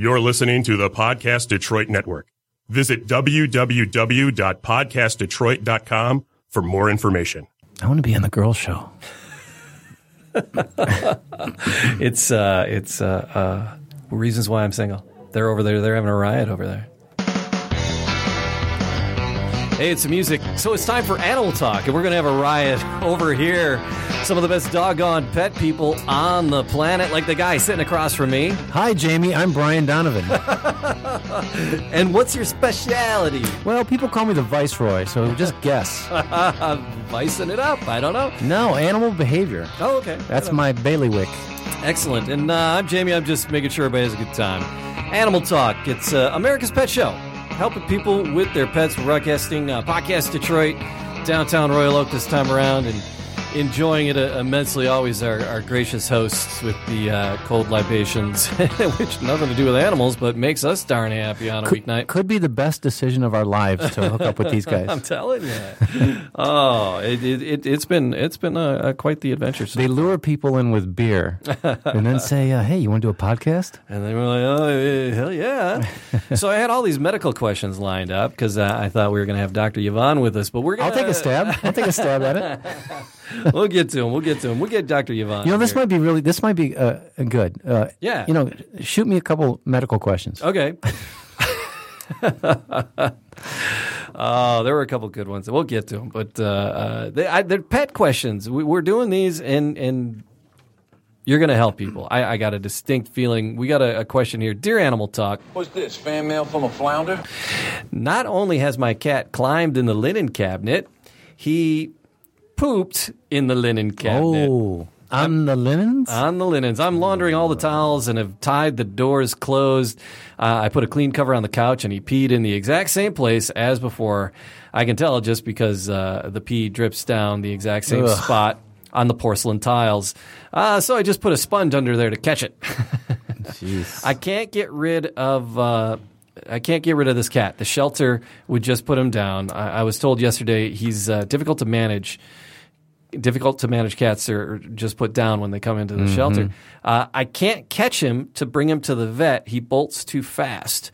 You're listening to the Podcast Detroit Network. Visit www.podcastdetroit.com for more information. I want to be on the girl show. It's uh, it's uh, uh, reasons why I'm single. They're over there. They're having a riot over there. Hey, it's the music. So it's time for animal talk, and we're going to have a riot over here. Some of the best doggone pet people on the planet, like the guy sitting across from me. Hi, Jamie. I'm Brian Donovan. And what's your specialty? well, people call me the Viceroy, so just guess. Vicing it up. I don't know. No, animal behavior. Oh, okay. That's my bailiwick. Excellent. And uh, I'm Jamie. I'm just making sure everybody has a good time. Animal Talk. It's uh, America's Pet Show, helping people with their pets. Broadcasting uh, Podcast Detroit, downtown Royal Oak this time around, and enjoying it uh, immensely. Always our, our gracious hosts with the uh, cold libations, which nothing to do with animals, but makes us darn happy on a weeknight. Could be the best decision of our lives to hook up with these guys. I'm telling you. oh, it, it, it, it's been it's been uh, uh, quite the adventure. So They lure people in with beer and then say, uh, "Hey, you want to do a podcast?" And they were like, "Oh, hell yeah!" so I had all these medical questions lined up because uh, I thought we were going to have Doctor Yvonne with us, but we're going I'll take a stab. I'll take a stab at it. we'll get to him. We'll get to him. We'll get Doctor Yvonne. You know, this here. might be really. This might be uh, good. Uh, Yeah. You know, shoot me a couple medical questions. okay. Oh, there were a couple good ones. We'll get to them, but uh, uh, they, I, they're pet questions. We, we're doing these, and and you're going to help people. I, I got a distinct feeling. We got a, a question here, dear Animal Talk. What's this? Fan mail from a flounder? Not only has my cat climbed in the linen cabinet, he pooped in the linen cabinet. Oh, on the linens. On the linens. I'm laundering all the towels and have tied the doors closed. Uh, I put a clean cover on the couch and he peed in the exact same place as before. I can tell just because uh, the pee drips down the exact same Ugh. spot on the porcelain tiles. Uh, so I just put a sponge under there to catch it. Jeez. I can't get rid of. Uh, I can't get rid of this cat. The shelter would just put him down. I, I was told yesterday he's uh, difficult to manage. Difficult to manage cats are just put down when they come into the shelter. Uh, I can't catch him to bring him to the vet. He bolts too fast.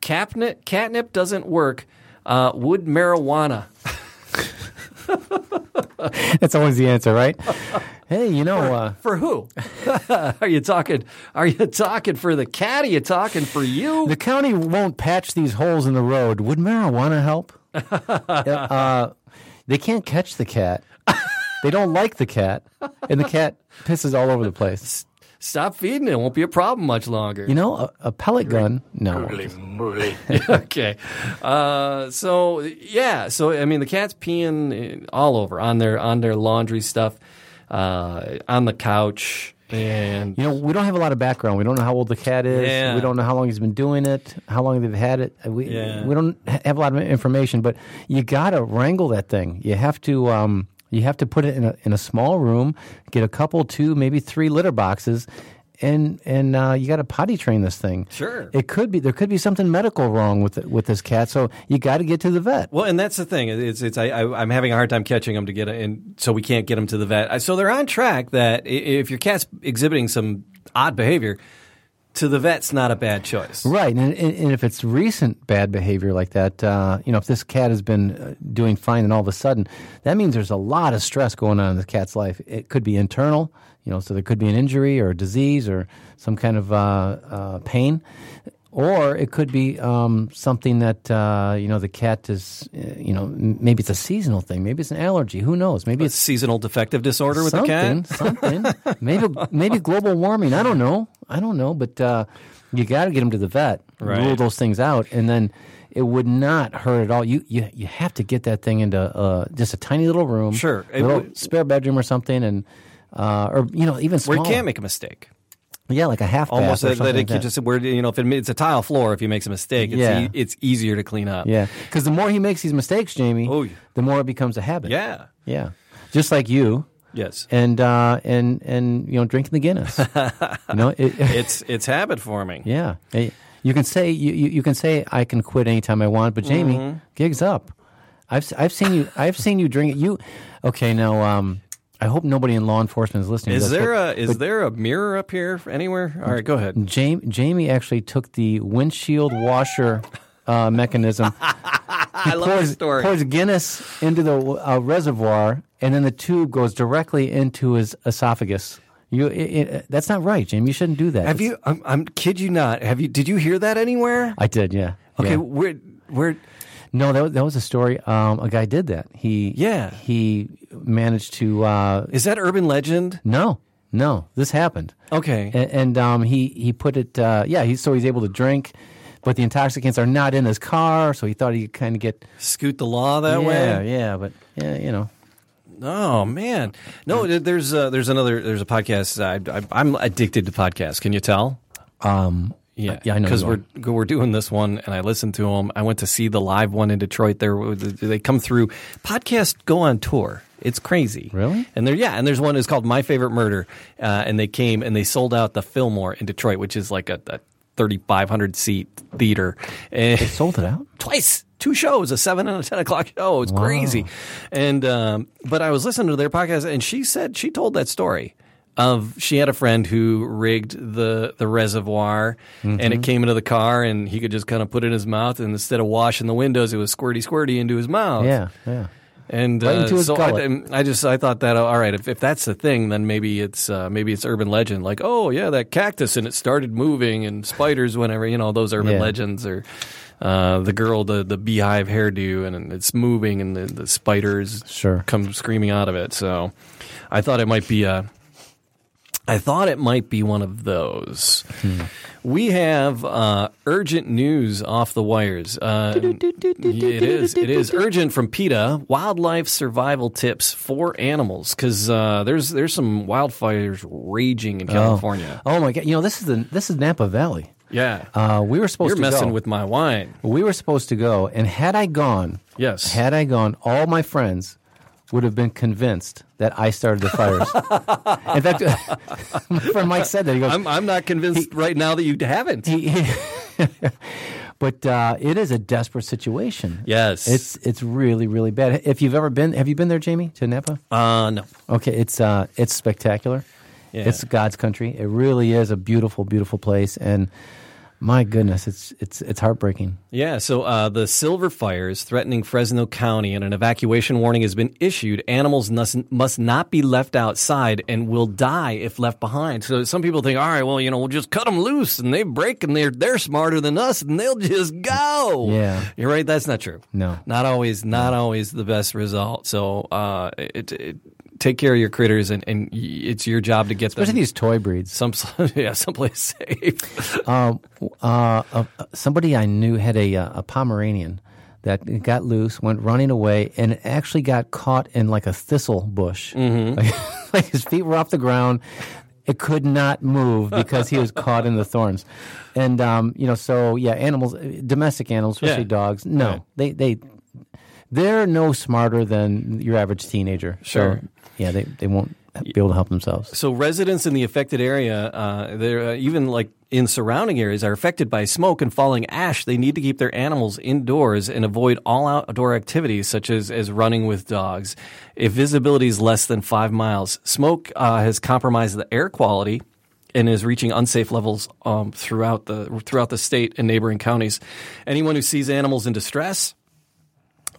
Catnip, catnip doesn't work. Uh, would marijuana? That's always the answer, right? hey, you know, uh, For who? are you talking? Are you talking for the cat? Are you talking for you? the county won't patch these holes in the road. Would marijuana help? uh, they can't catch the cat. They don't like the cat, and the cat pisses all over the place. Stop feeding it. It won't be a problem much longer. You know, a, a pellet gun. No, okay. Uh, so yeah. So I mean, the cat's peeing all over on their on their laundry stuff, uh, on the couch, and You know, we don't have a lot of background. We don't know how old the cat is. Yeah. We don't know how long he's been doing it, how long they've had it. We Yeah. we don't have a lot of information, but you got to wrangle that thing. You have to um, you have to put it in a in a small room, get a couple, two, maybe three litter boxes. And and uh, you got to potty train this thing. Sure. it could be there could be something medical wrong with with this cat. So you got to get to the vet. Well, and that's the thing. It's it's I, I'm having a hard time catching them to get it, and so we can't get them to the vet. So they're on track that if your cat's exhibiting some odd behavior, to the vet's not a bad choice. Right, and, and, if it's recent bad behavior like that, uh, you know, if this cat has been uh, doing fine and all of a sudden, that means there's a lot of stress going on in the cat's life. It could be internal, you know, so there could be an injury or a disease or some kind of uh, uh, pain, or it could be um, something that uh, you know the cat is, uh, you know, maybe it's a seasonal thing, maybe it's an allergy. Who knows? Maybe It's it's seasonal defective disorder with the cat. something. maybe maybe global warming. I don't know. I don't know. But uh, you got to get them to the vet, Right. rule those things out, and then it would not hurt at all. You you you have to get that thing into uh, just a tiny little room, Sure. a It little spare bedroom or something, and uh, or you know even Where small. you can't make a mistake. Yeah, like a half Almost bath or that, that it like could just where you know if it, it's a tile floor, if he makes a mistake, it's, Yeah. e- it's easier to clean up. yeah, because the more he makes these mistakes, Jamie, Oh, yeah. the more it becomes a habit. Yeah. yeah, just like you. Yes. And uh, and and you know drinking the Guinness, you know it, It's it's habit forming. Yeah, you can say you, you, can say I can quit anytime I want, but Jamie, Mm-hmm. gigs up. I've I've seen you I've seen you drink it. You okay? Now, um, I hope nobody in law enforcement is listening. to Is this, there but- a is there a mirror up here anywhere? All right, go ahead. Jamie, Jamie actually took the windshield washer uh, mechanism. I love pours, the story. pours Guinness into the uh, reservoir, and then the tube goes directly into his esophagus. You, it, it, that's not right, Jamie. You shouldn't do that. Have It's- you? I'm, I'm kid you not. Have you? Did you hear that anywhere? I did, yeah. Okay, Yeah. where where? No, that was, that was a story. Um, a guy did that. He Yeah. He managed to. Uh, Is that urban legend? no, no, this happened. Okay. and, and um, he he put it. Uh, yeah, he so he's able to drink, but the intoxicants are not in his car, so he thought he could kind of get Scoot the law that yeah, way. Yeah, but yeah, you know. Oh man, no. There's uh, there's another there's a podcast. I, I, I'm addicted to podcasts. Can you tell? Um, Yeah, yeah, I know because we're we're doing this one, and I listened to them. I went to see the live one in Detroit. There, they come through. Podcasts go on tour. It's crazy, Really? And there, yeah, and there's one. It's called My Favorite Murder, uh, and they came and they sold out the Fillmore in Detroit, which is like a, a 3,500 seat theater. And sold it out. twice, two shows, a seven and a ten o'clock show. It's crazy. And um, but I was listening to their podcast, and she said she told that story of she had a friend who rigged the the reservoir, and Mm-hmm. it came into the car, and he could just kind of put it in his mouth, and instead of washing the windows, it was squirty squirty into his mouth. Yeah, yeah. And Right uh, into his so I. I just I thought that all right if, if that's the thing then maybe it's uh, maybe it's urban legend like oh yeah that cactus and it started moving and spiders whenever you know those urban Yeah. legends or uh, the girl the the beehive hairdo and it's moving and the, the spiders Sure. come screaming out of it so I thought it might be a I thought it might be one of those. Hmm. We have uh, urgent news off the wires. Uh, it is. It is urgent from PETA. Wildlife survival tips for animals because uh, there's there's some wildfires raging in California. Oh my god! You know this is the this is Napa Valley. Yeah, Uh, we were supposed to. you're to messing go. with my wine. we were supposed to go, and had I gone, Yes. had I gone, all my friends would have been convinced that I started the fires. In fact, my friend Mike said that he goes, I'm I'm not convinced right now that you haven't. he, he- but uh, it is a desperate situation. yes. It's it's really really bad. If you've ever been, have you been there, Jamie, to Napa? uh no. Okay, it's uh, it's spectacular. Yeah. It's God's country. It really is a beautiful, beautiful place, and my goodness, it's it's it's heartbreaking. Yeah, so uh, the silver fires threatening Fresno County and an evacuation warning has been issued. Animals must, must not be left outside and will die if left behind. So some people think, all right, well, you know, we'll just cut them loose and they break and they're they're smarter than us and they'll just go. Yeah. you're right. That's not true. No. not always, not always the best result. So uh, it, it, take care of your critters and, and it's your job to get them Especially them these toy breeds. some yeah someplace safe. Um, uh, uh, somebody I knew had a uh, a Pomeranian that got loose, went running away, and it actually got caught in like a thistle bush. Mm-hmm. Like, like his feet were off the ground. It could not move because he was caught in the thorns. And um, you know, so yeah, animals, domestic animals, especially Yeah. dogs. No, Right. they they they're no smarter than your average teenager. Sure. So, yeah, they they won't be able to help themselves. So residents in the affected area, uh, they're uh, even like in surrounding areas, are affected by smoke and falling ash. They need to keep their animals indoors and avoid all outdoor activities such as as running with dogs. If visibility is less than five miles, smoke uh, has compromised the air quality and is reaching unsafe levels um, throughout the throughout the state and neighboring counties. Anyone who sees animals in distress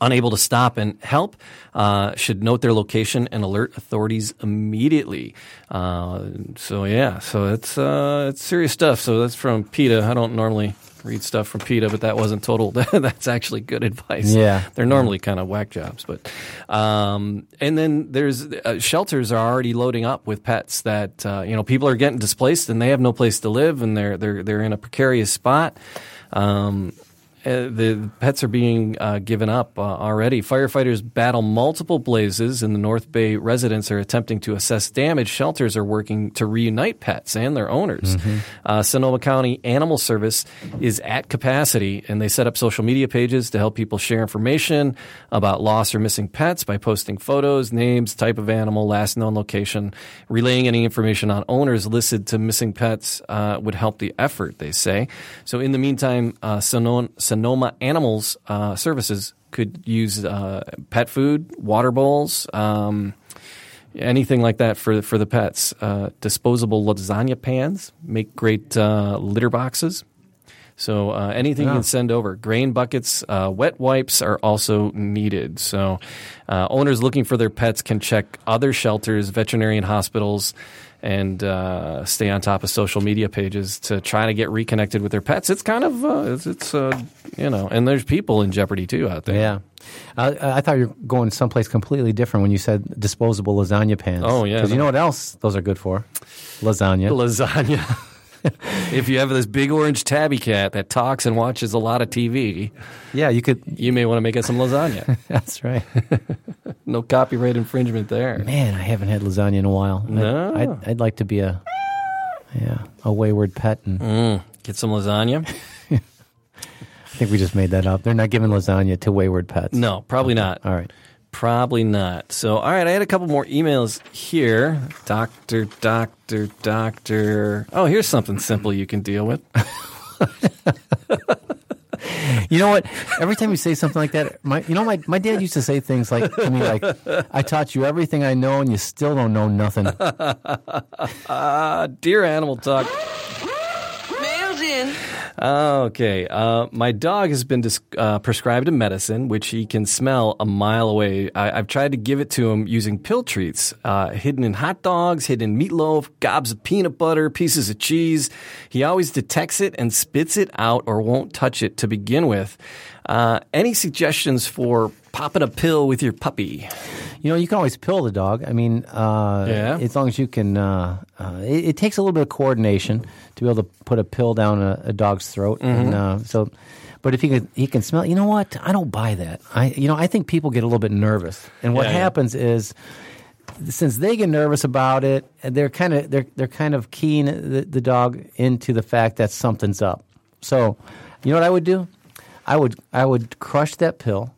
unable to stop and help uh, should note their location and alert authorities immediately. Uh, so yeah, so it's uh, it's serious stuff. So that's from PETA. I don't normally read stuff from PETA, but that wasn't total. that's actually good advice. Yeah. they're normally kind of whack jobs, but um, and then there's uh, shelters are already loading up with pets that uh, you know people are getting displaced and they have no place to live and they're they're they're in a precarious spot. Um, uh, the pets are being uh, given up uh, already. Firefighters battle multiple blazes in the North Bay. Residents are attempting to assess damage. Shelters are working to reunite pets and their owners. Uh, Sonoma County Animal Service is at capacity, and they set up social media pages to help people share information about lost or missing pets by posting photos, names, type of animal, last known location. Relaying any information on owners listed to missing pets uh, would help the effort, they say. So, in the meantime, uh, Sonoma, Sonoma Animals uh, Services could use uh, pet food, water bowls. Um, anything like that for for the pets. Uh, disposable lasagna pans make great uh, litter boxes. So uh, anything you can send over. Grain buckets, uh, wet wipes are also needed. So uh, owners looking for their pets can check other shelters, veterinarian hospitals, and uh, stay on top of social media pages to try to get reconnected with their pets. It's kind of uh, it's, it's uh, you know, and there's people in jeopardy too out there. Yeah. I thought you were going someplace completely different when you said disposable lasagna pans. Oh, yeah. Because you know what else those are good for? Lasagna. lasagna. if you have this big orange tabby cat that talks and watches a lot of TV, yeah, you could. you may want to make us some lasagna. That's right. no copyright infringement there. Man, I haven't had lasagna in a while. No. I'd, I'd like to be a yeah a wayward pet, and Mm, get some lasagna? I think we just made that up. They're not giving lasagna to wayward pets. No, probably not. All right. Probably not. So, all right, I had a couple more emails here. Doctor, doctor, doctor. Oh, here's something simple you can deal with. You know what? Every time you say something like that, my you know my, my dad used to say things like to me like, "I taught you everything I know, and you still don't know nothing." Uh, dear Animal Talk. Okay. Uh, my dog has been dis- uh, prescribed a medicine which he can smell a mile away. I- I've tried to give it to him using pill treats, uh, hidden in hot dogs, hidden in meatloaf, gobs of peanut butter, pieces of cheese. He always detects it and spits it out or won't touch it to begin with. Uh, any suggestions for popping a pill with your puppy? You know, you can always pill the dog. I mean, uh, Yeah. as long as you can. Uh, uh, it, it takes a little bit of coordination to be able to put a pill down a, a dog's throat, and uh, so. But if he can, he can smell. You know what? I don't buy that. I, you know, I think people get a little bit nervous, and what Yeah, yeah. happens is, since they get nervous about it, they're kind of they're they're kind of keying the, the dog into the fact that something's up. So, you know what I would do? I would I would crush that pill,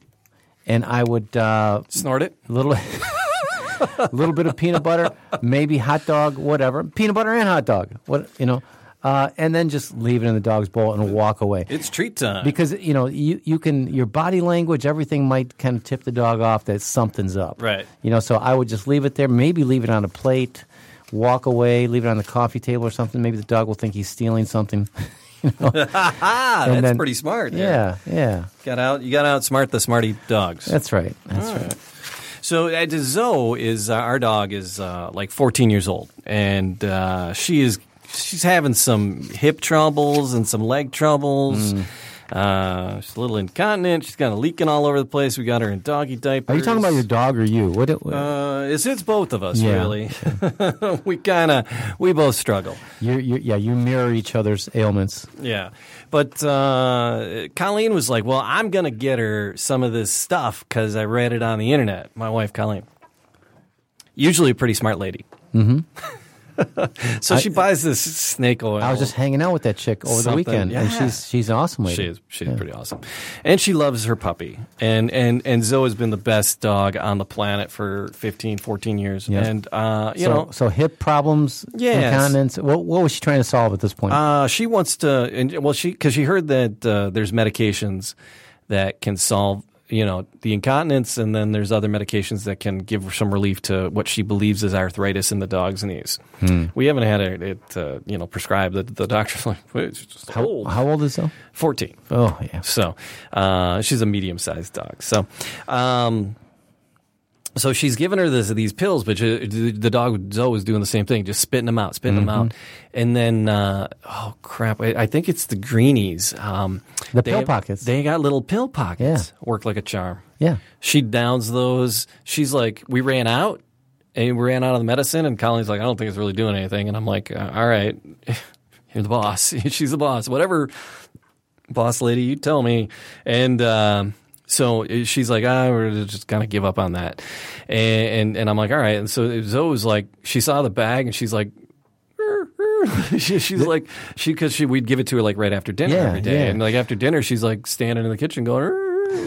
and I would uh, Snort it? a little a little bit of peanut butter, maybe hot dog, whatever. Peanut butter and hot dog. What you know, uh, and then just leave it in the dog's bowl and walk away. It's treat time. Because you know you you can your body language everything might kind of tip the dog off that something's up. Right. You know, so I would just leave it there. Maybe leave it on a plate, walk away, leave it on the coffee table or something. Maybe the dog will think he's stealing something. and that's then- pretty smart. there. Yeah, yeah, Got out. You got to outsmart the smarty dogs. that's right. That's right. So uh, Zoe is uh, our dog is uh, like 14 years old, and uh, she is she's having some hip troubles and some leg troubles. Mm. Uh, she's a little incontinent. She's kind of leaking all over the place. We got her in doggy diapers. Are you talking about your dog or you? What? It, Uh, it's, it's both of us, Yeah. really. we kind of we both struggle. you you yeah, you mirror each other's ailments. Yeah. But uh, Colleen was like, well, I'm to get her some of this stuff because I read it on the internet. My wife, Colleen. Usually a pretty smart lady. Mm-hmm. so she buys this snake oil. I was just hanging out with that chick over Something, the weekend, and yeah. she's she's an awesome lady. She is. She's pretty awesome, and she loves her puppy. And and and Zoe has been the best dog on the planet for 15, 14 years. Yeah. And uh, you so, know, so hip problems, Yes. incontinence. What, what was she trying to solve at this point? Uh, she wants to, and well, she because she heard that uh, there's medications that can solve, you know, the incontinence, and then there's other medications that can give some relief to what she believes is arthritis in the dog's knees. Hmm. We haven't had it, it uh, you know, prescribed. The, the doctor's like, "Wait, it's just how, old, how old is Zoe? fourteen. Oh yeah. So uh, she's a medium sized dog. So. Um, so she's giving her this, these pills, but she, the dog Zoe was doing the same thing, just spitting them out, spitting them out, Mm-hmm. and then uh, oh crap, I, I think it's the greenies. Um, The they pill pockets. They got little pill pockets. Yeah. Work like a charm. Yeah. She downs those. She's like, we ran out, and we ran out of the medicine, and Colleen's like, I don't think it's really doing anything, and I'm like, uh, all right, you're the boss. She's the boss. Whatever boss lady, you tell me. And um, so she's like, ah, we're just gonna give up on that. And, and and I'm like, all right. And so Zoe was like, she saw the bag and she's like. she, she's like she because she we'd give it to her like right after dinner Yeah, every day yeah. and like after dinner she's like standing in the kitchen going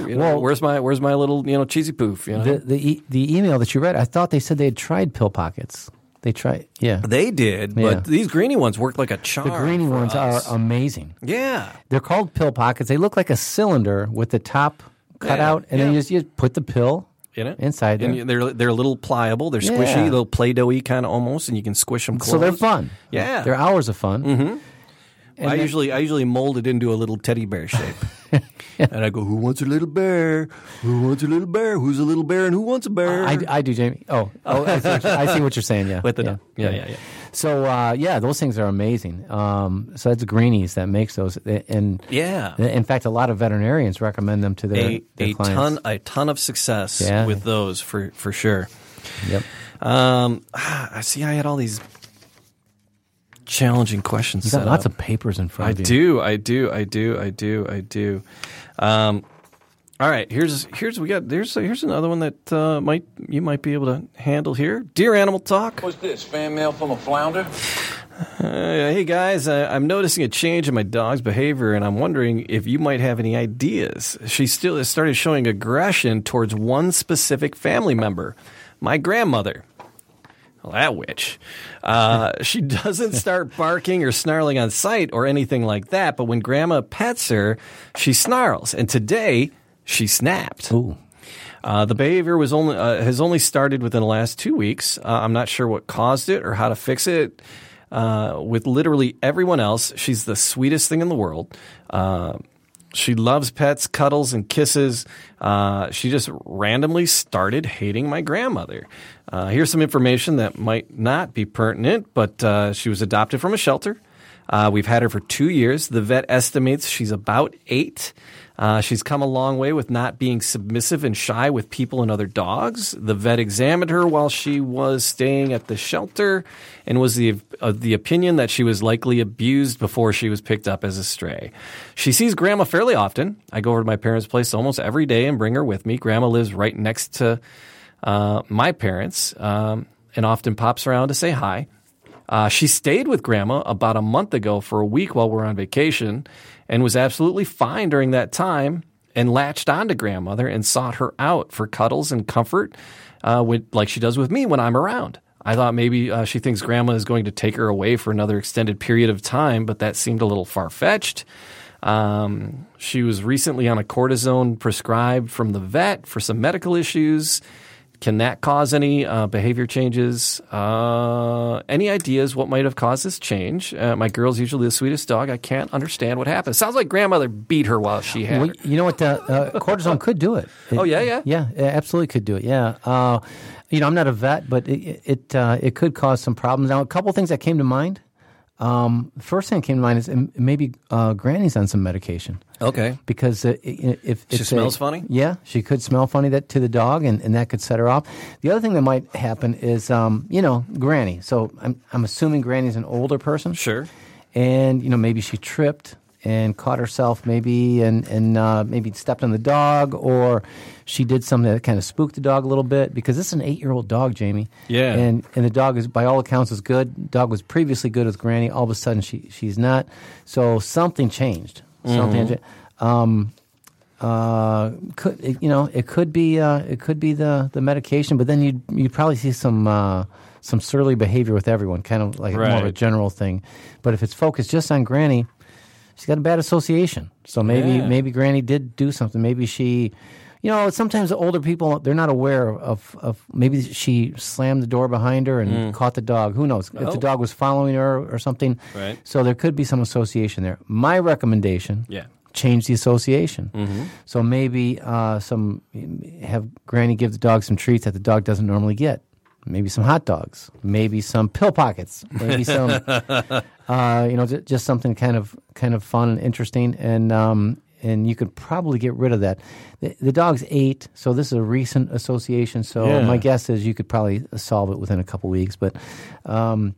you know, Well- where's my where's my little you know cheesy poof you know The the e- the email that you read, I thought they said they had tried pill pockets. They tried. Yeah. they did but these greeny ones work like a charm The greeny ones us. are amazing. yeah They're called pill pockets. They look like a cylinder with the top cut Yeah, out, and then you just you put the pill You know, Inside and there. you- they're they're a little pliable. They're squishy, Yeah. little play doughy kind of almost, and you can squish them. Close. So they're fun. Yeah. they're hours of fun. Mm-hmm. I usually I usually mold it into a little teddy bear shape. And I go, who wants a little bear? Who wants a little bear? Who's a little bear and who wants a bear? I, I do, Jamie. Oh, oh I, see what you're, I see what you're saying. Yeah, With the yeah. Yeah, yeah, yeah. So uh, yeah, those things are amazing. Um, so that's Greenies that makes those, and Yeah. in fact, a lot of veterinarians recommend them to their, a, their a ton a ton of success Yeah. with those for for sure. Yep. Um, I see. I had all these challenging questions. You got lots up. of papers in front I of you. I do, I do, I do, I do, I do. Um, all right, here's here's we got there's here's another one that uh, might you might be able to handle here. Dear Animal Talk. What's this? Fan mail from a flounder? Uh, hey guys, uh, I'm noticing a change in my dog's behavior, and I'm wondering if you might have any ideas. She still has started showing aggression towards one specific family member, my grandmother. Well, that witch. Uh, she doesn't start barking or snarling on sight or anything like that, but when grandma pets her, she snarls. And today, she snapped. Ooh. Uh, the behavior was only uh, has only started within the last two weeks. Uh, I'm not sure what caused it or how to fix it. Uh, with literally everyone else, she's the sweetest thing in the world. Uh, she loves pets, cuddles, and kisses. Uh, she just randomly started hating my grandmother. Uh, here's some information that might not be pertinent, but uh, she was adopted from a shelter. Uh, we've had her for two years. The vet estimates she's about eight. Uh, she's come a long way with not being submissive and shy with people and other dogs. The vet examined her while she was staying at the shelter and was the, of the opinion that she was likely abused before she was picked up as a stray. She sees grandma fairly often. I go over to my parents' place almost every day and bring her with me. Grandma lives right next to uh, my parents um, and often pops around to say hi. Uh, she stayed with grandma about a month ago for a week while we are on vacation and was absolutely fine during that time and latched onto grandmother and sought her out for cuddles and comfort uh, with, like she does with me when I'm around. I thought maybe uh, she thinks grandma is going to take her away for another extended period of time, but that seemed a little far fetched. Um, she was recently on a cortisone prescribed from the vet for some medical issues. Can that cause any uh, behavior changes? Uh, any ideas what might have caused this change? Uh, my girl's usually the sweetest dog. I can't understand what happened. Sounds like grandmother beat her while she had Well, her. you know what? Uh, uh, cortisone could do it. It- Oh, yeah, yeah? yeah, it absolutely could do it. Yeah. Uh, you know, I'm not a vet, but it it, uh, it could cause some problems. Now, a couple things that came to mind. Um, first thing that came to mind is maybe uh, Granny's on some medication Okay. because uh, i- i- if She smells a, funny? yeah, she could smell funny that to the dog, and, and that could set her off. The other thing that might happen is, um, you know, Granny. So I'm I'm assuming Granny's an older person, Sure. and you know maybe she tripped and caught herself maybe and and uh, maybe stepped on the dog or she did something that kind of spooked the dog a little bit because this is an eight year old dog Jamie. Yeah. and and the dog is by all accounts is good. Dog was previously good with Granny. All of a sudden she she's not. So something changed. Something Mm-hmm. um uh could it- you know it could be uh it could be the the medication but then you you'd probably see some uh some surly behavior with everyone kind of like more of a general thing. But if it's focused just on granny she's got a bad association so maybe Yeah. maybe granny did do something maybe she you know sometimes the older people they're not aware of of maybe she slammed the door behind her and caught the dog who knows if Oh. the dog was following her or something Right. so there could be some association there my recommendation Yeah. change the association. Mm-hmm. So maybe uh, some have Granny give the dog some treats that the dog doesn't normally get. Maybe some hot dogs. Maybe some pill pockets. Maybe some, uh, you know, j- just something kind of kind of fun and interesting. And um, and you could probably get rid of that. The, the dog's eight, so this is a recent association. So Yeah. my guess is you could probably solve it within a couple weeks. But um,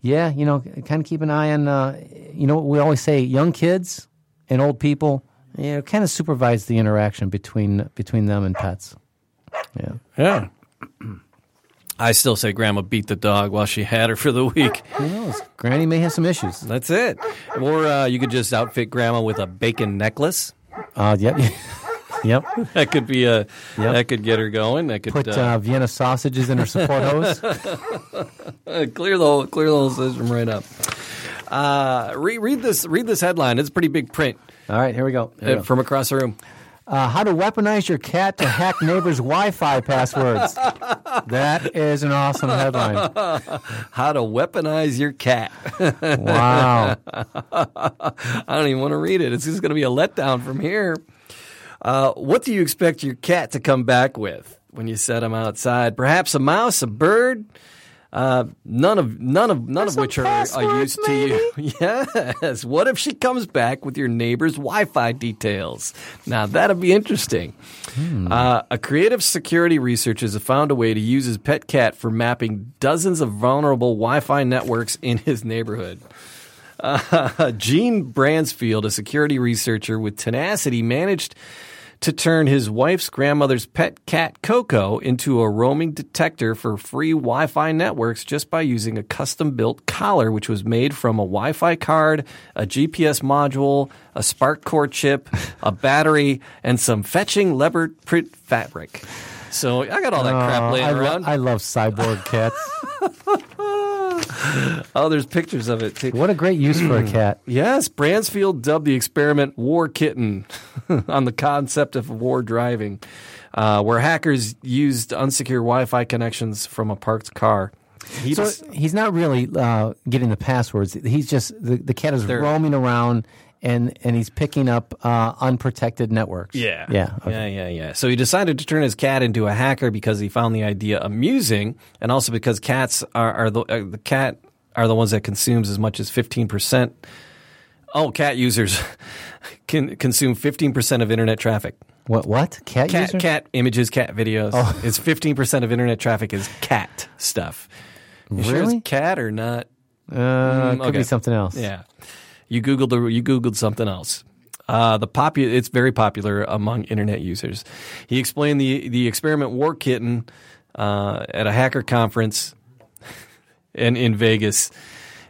yeah, you know, kind of keep an eye on. Uh, you know, we always say, young kids and old people. You know, kind of supervise the interaction between between them and pets. Yeah, Yeah. I still say grandma beat the dog while she had her for the week. who knows? Granny may have some issues. That's it. Or uh, you could just outfit grandma with a bacon necklace. Uh, yep, yep. That could be a Yep. that could get her going. That could Put uh, uh, Vienna sausages in her support hose. Clear the whole, clear the whole system right up. Uh, read, read this read this headline. It's pretty big print All right, here we go. Here we uh, go. from across the room. Uh, how to weaponize your cat to hack neighbors' Wi-Fi passwords. That is an awesome headline. How to weaponize your cat. Wow. I don't even want to read it. It's just going to be a letdown from here. Uh, what do you expect your cat to come back with when you set him outside? Perhaps a mouse, a bird. Uh, none of none of none of which are, are used to you. yes. What if she comes back with your neighbor's Wi-Fi details? Now that'd be interesting. Uh, a creative security researcher has found a way to use his pet cat for mapping dozens of vulnerable Wi-Fi networks in his neighborhood. Uh, Gene Bransfield, a security researcher with tenacity, managed to turn his wife's grandmother's pet cat Coco into a roaming detector for free Wi Fi networks just by using a custom built collar, which was made from a Wi Fi card, a GPS module, a Spark Core chip, a battery, and some fetching leopard print fabric. So I got all that crap laying I, lo- around. I love cyborg cats. oh, there's pictures of it too. What a great use for a cat. Yes, Bransfield dubbed the experiment War Kitten on the concept of war driving, uh, where hackers used unsecure Wi Fi connections from a parked car. He So just- he's not really uh, getting the passwords. He's just the, the cat is roaming around and and he's picking up uh, unprotected networks. yeah. yeah. okay. Yeah, yeah, yeah. So he decided to turn his cat into a hacker because he found the idea amusing and also because cats are, are the, uh, the cat are the ones that consumes as much as 15%. Oh, cat users can consume 15% of internet traffic. What what cat, cat user? cat images, cat videos. Oh. It's fifteen percent of internet traffic is cat stuff. You sure Really? it's cat or not? Uh, could okay. be something else. Yeah, you googled the, you googled something else. Uh, the popu- it's very popular among internet users. He explained the the experiment War Kitten uh, at a hacker conference in in Vegas,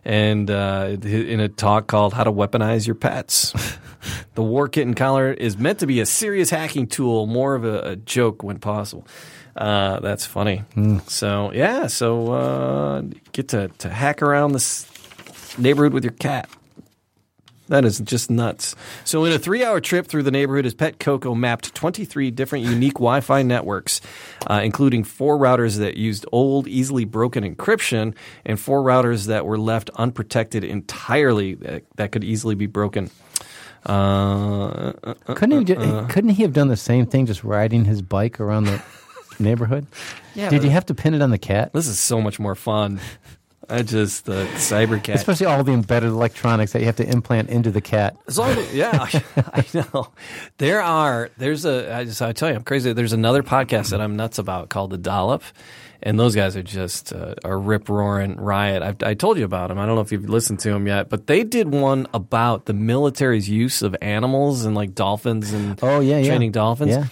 and uh, in a talk called "How to Weaponize Your Pets." the War Kitten collar is meant to be a serious hacking tool, more of a, a joke when possible. Uh, that's funny. So yeah, so uh, get to, to hack around this neighborhood with your cat. That is just nuts. So, in a three hour trip through the neighborhood, his pet Coco mapped 23 different unique Wi Fi networks, uh, including four routers that used old, easily broken encryption and four routers that were left unprotected entirely that, that could easily be broken. Uh, uh, uh, Couldn't he? ju- couldn't he have done the same thing, just riding his bike around the neighborhood? Yeah, Did you have to pin it on the cat? this is so much more fun. I just, the cyber cat. Especially all the embedded electronics that you have to implant into the cat. As long as, yeah, I know. There are, there's a, I just, I tell you, I'm crazy. There's another podcast that I'm nuts about called The Dollop. And those guys are just uh, a rip roaring riot. I've, I told you about them. I don't know if you've listened to them yet, but they did one about the military's use of animals and like dolphins and Oh, yeah, yeah. training dolphins. Yeah.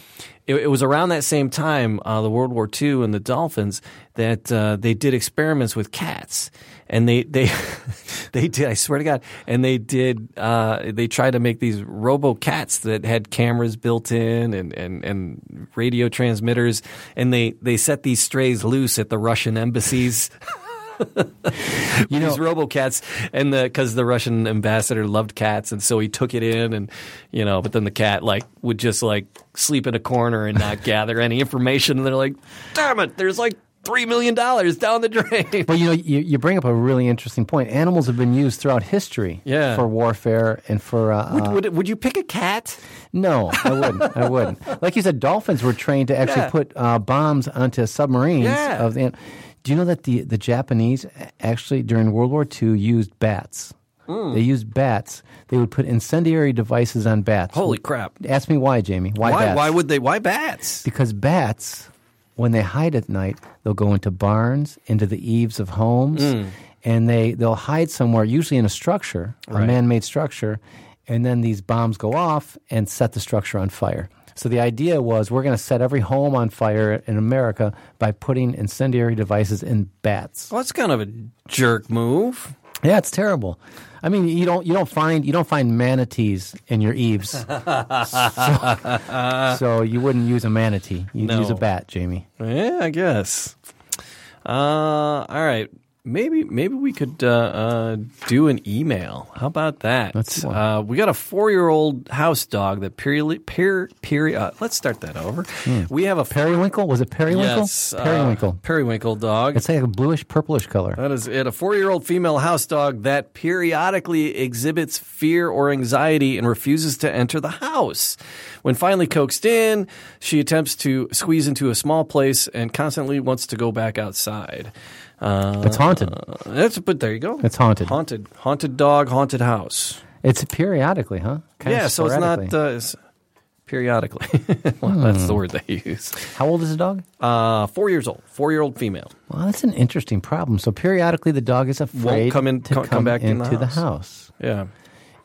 It, it was around that same time, uh, the World War II and the dolphins, that uh, they did experiments with cats, and they they they did. I swear to God, and they did. Uh, they tried to make these robo cats that had cameras built in and, and, and radio transmitters, and they they set these strays loose at the Russian embassies. You know, these RoboCats, and the because the Russian ambassador loved cats, and so he took it in, and you know, but then the cat like would just like sleep in a corner and not gather any information, and they're like, "Damn it, there's like three million dollars down the drain." But you know, you, you bring up a really interesting point. Animals have been used throughout history Yeah. for warfare and for. Uh, would, uh, would, would you pick a cat? no, I wouldn't. I wouldn't. Like you said, dolphins were trained to actually Yeah. put uh, bombs onto submarines. Yeah. Of the, do you know that the, the Japanese actually during World War II used bats? Hmm. They used bats. They would put incendiary devices on bats. Holy crap! Ask me why, Jamie. Why, Why? bats? Why would they? Why bats? Because bats, when they hide at night, they'll go into barns, into the eaves of homes, Mm. and they they'll hide somewhere, usually in a structure, a Right. man-made structure, and then these bombs go off and set the structure on fire. So the idea was we're going to set every home on fire in America by putting incendiary devices in bats. Well, that's kind of a jerk move. Yeah, it's terrible. I mean, you don't you don't find you don't find manatees in your eaves, so, so you wouldn't use a manatee. You'd No. use a bat, Jamie. Yeah, I guess. Uh, all right. Maybe maybe we could uh, uh, do an email. How about that? Let's uh, we got a four year old house dog that period per, peri- uh, Let's start that over. We have a Periwinkle? Was it periwinkle? yes, uh, periwinkle. periwinkle dog. it's like a bluish purplish color. That is it. A four year old female house dog that periodically exhibits fear or anxiety and refuses to enter the house. When finally coaxed in, she attempts to squeeze into a small place and constantly wants to go back outside. Uh, It's haunted. that's, but there you go. It's haunted. Haunted. Haunted dog, haunted house. It's periodically, huh? Kinda yeah, so it's not uh, it's periodically. well, That's the word they use. How old is the dog? Uh, four years old. Four year old female. Well, that's an interesting problem. So periodically, the dog is afraid come in- to come- come back in the into the house. house. Yeah.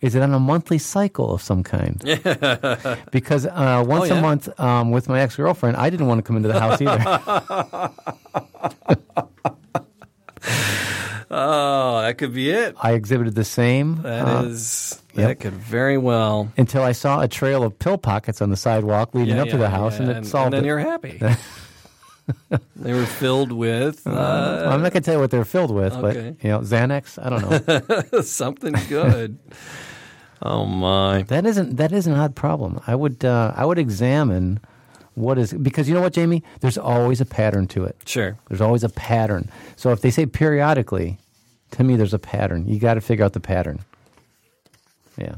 Is it on a monthly cycle of some kind? because uh, once Oh, yeah. a month um, with my ex girlfriend, I didn't want to come into the house either. Oh, that could be it. I exhibited the same. That uh, is yep. that could very well until I saw a trail of pill pockets on the sidewalk leading Yeah, up to the house, yeah, and it solved and then it. you're happy. they were filled with uh, Well, I'm not going to tell you what they're filled with, Okay. but you know, Xanax. I don't know. something good. oh my! that isn't that is an odd problem. I would uh, I would examine what is because you know what, Jamie. There's always a pattern to it. Sure. There's always a pattern. So if they say periodically, to me, there's a pattern. You got to figure out the pattern. Yeah.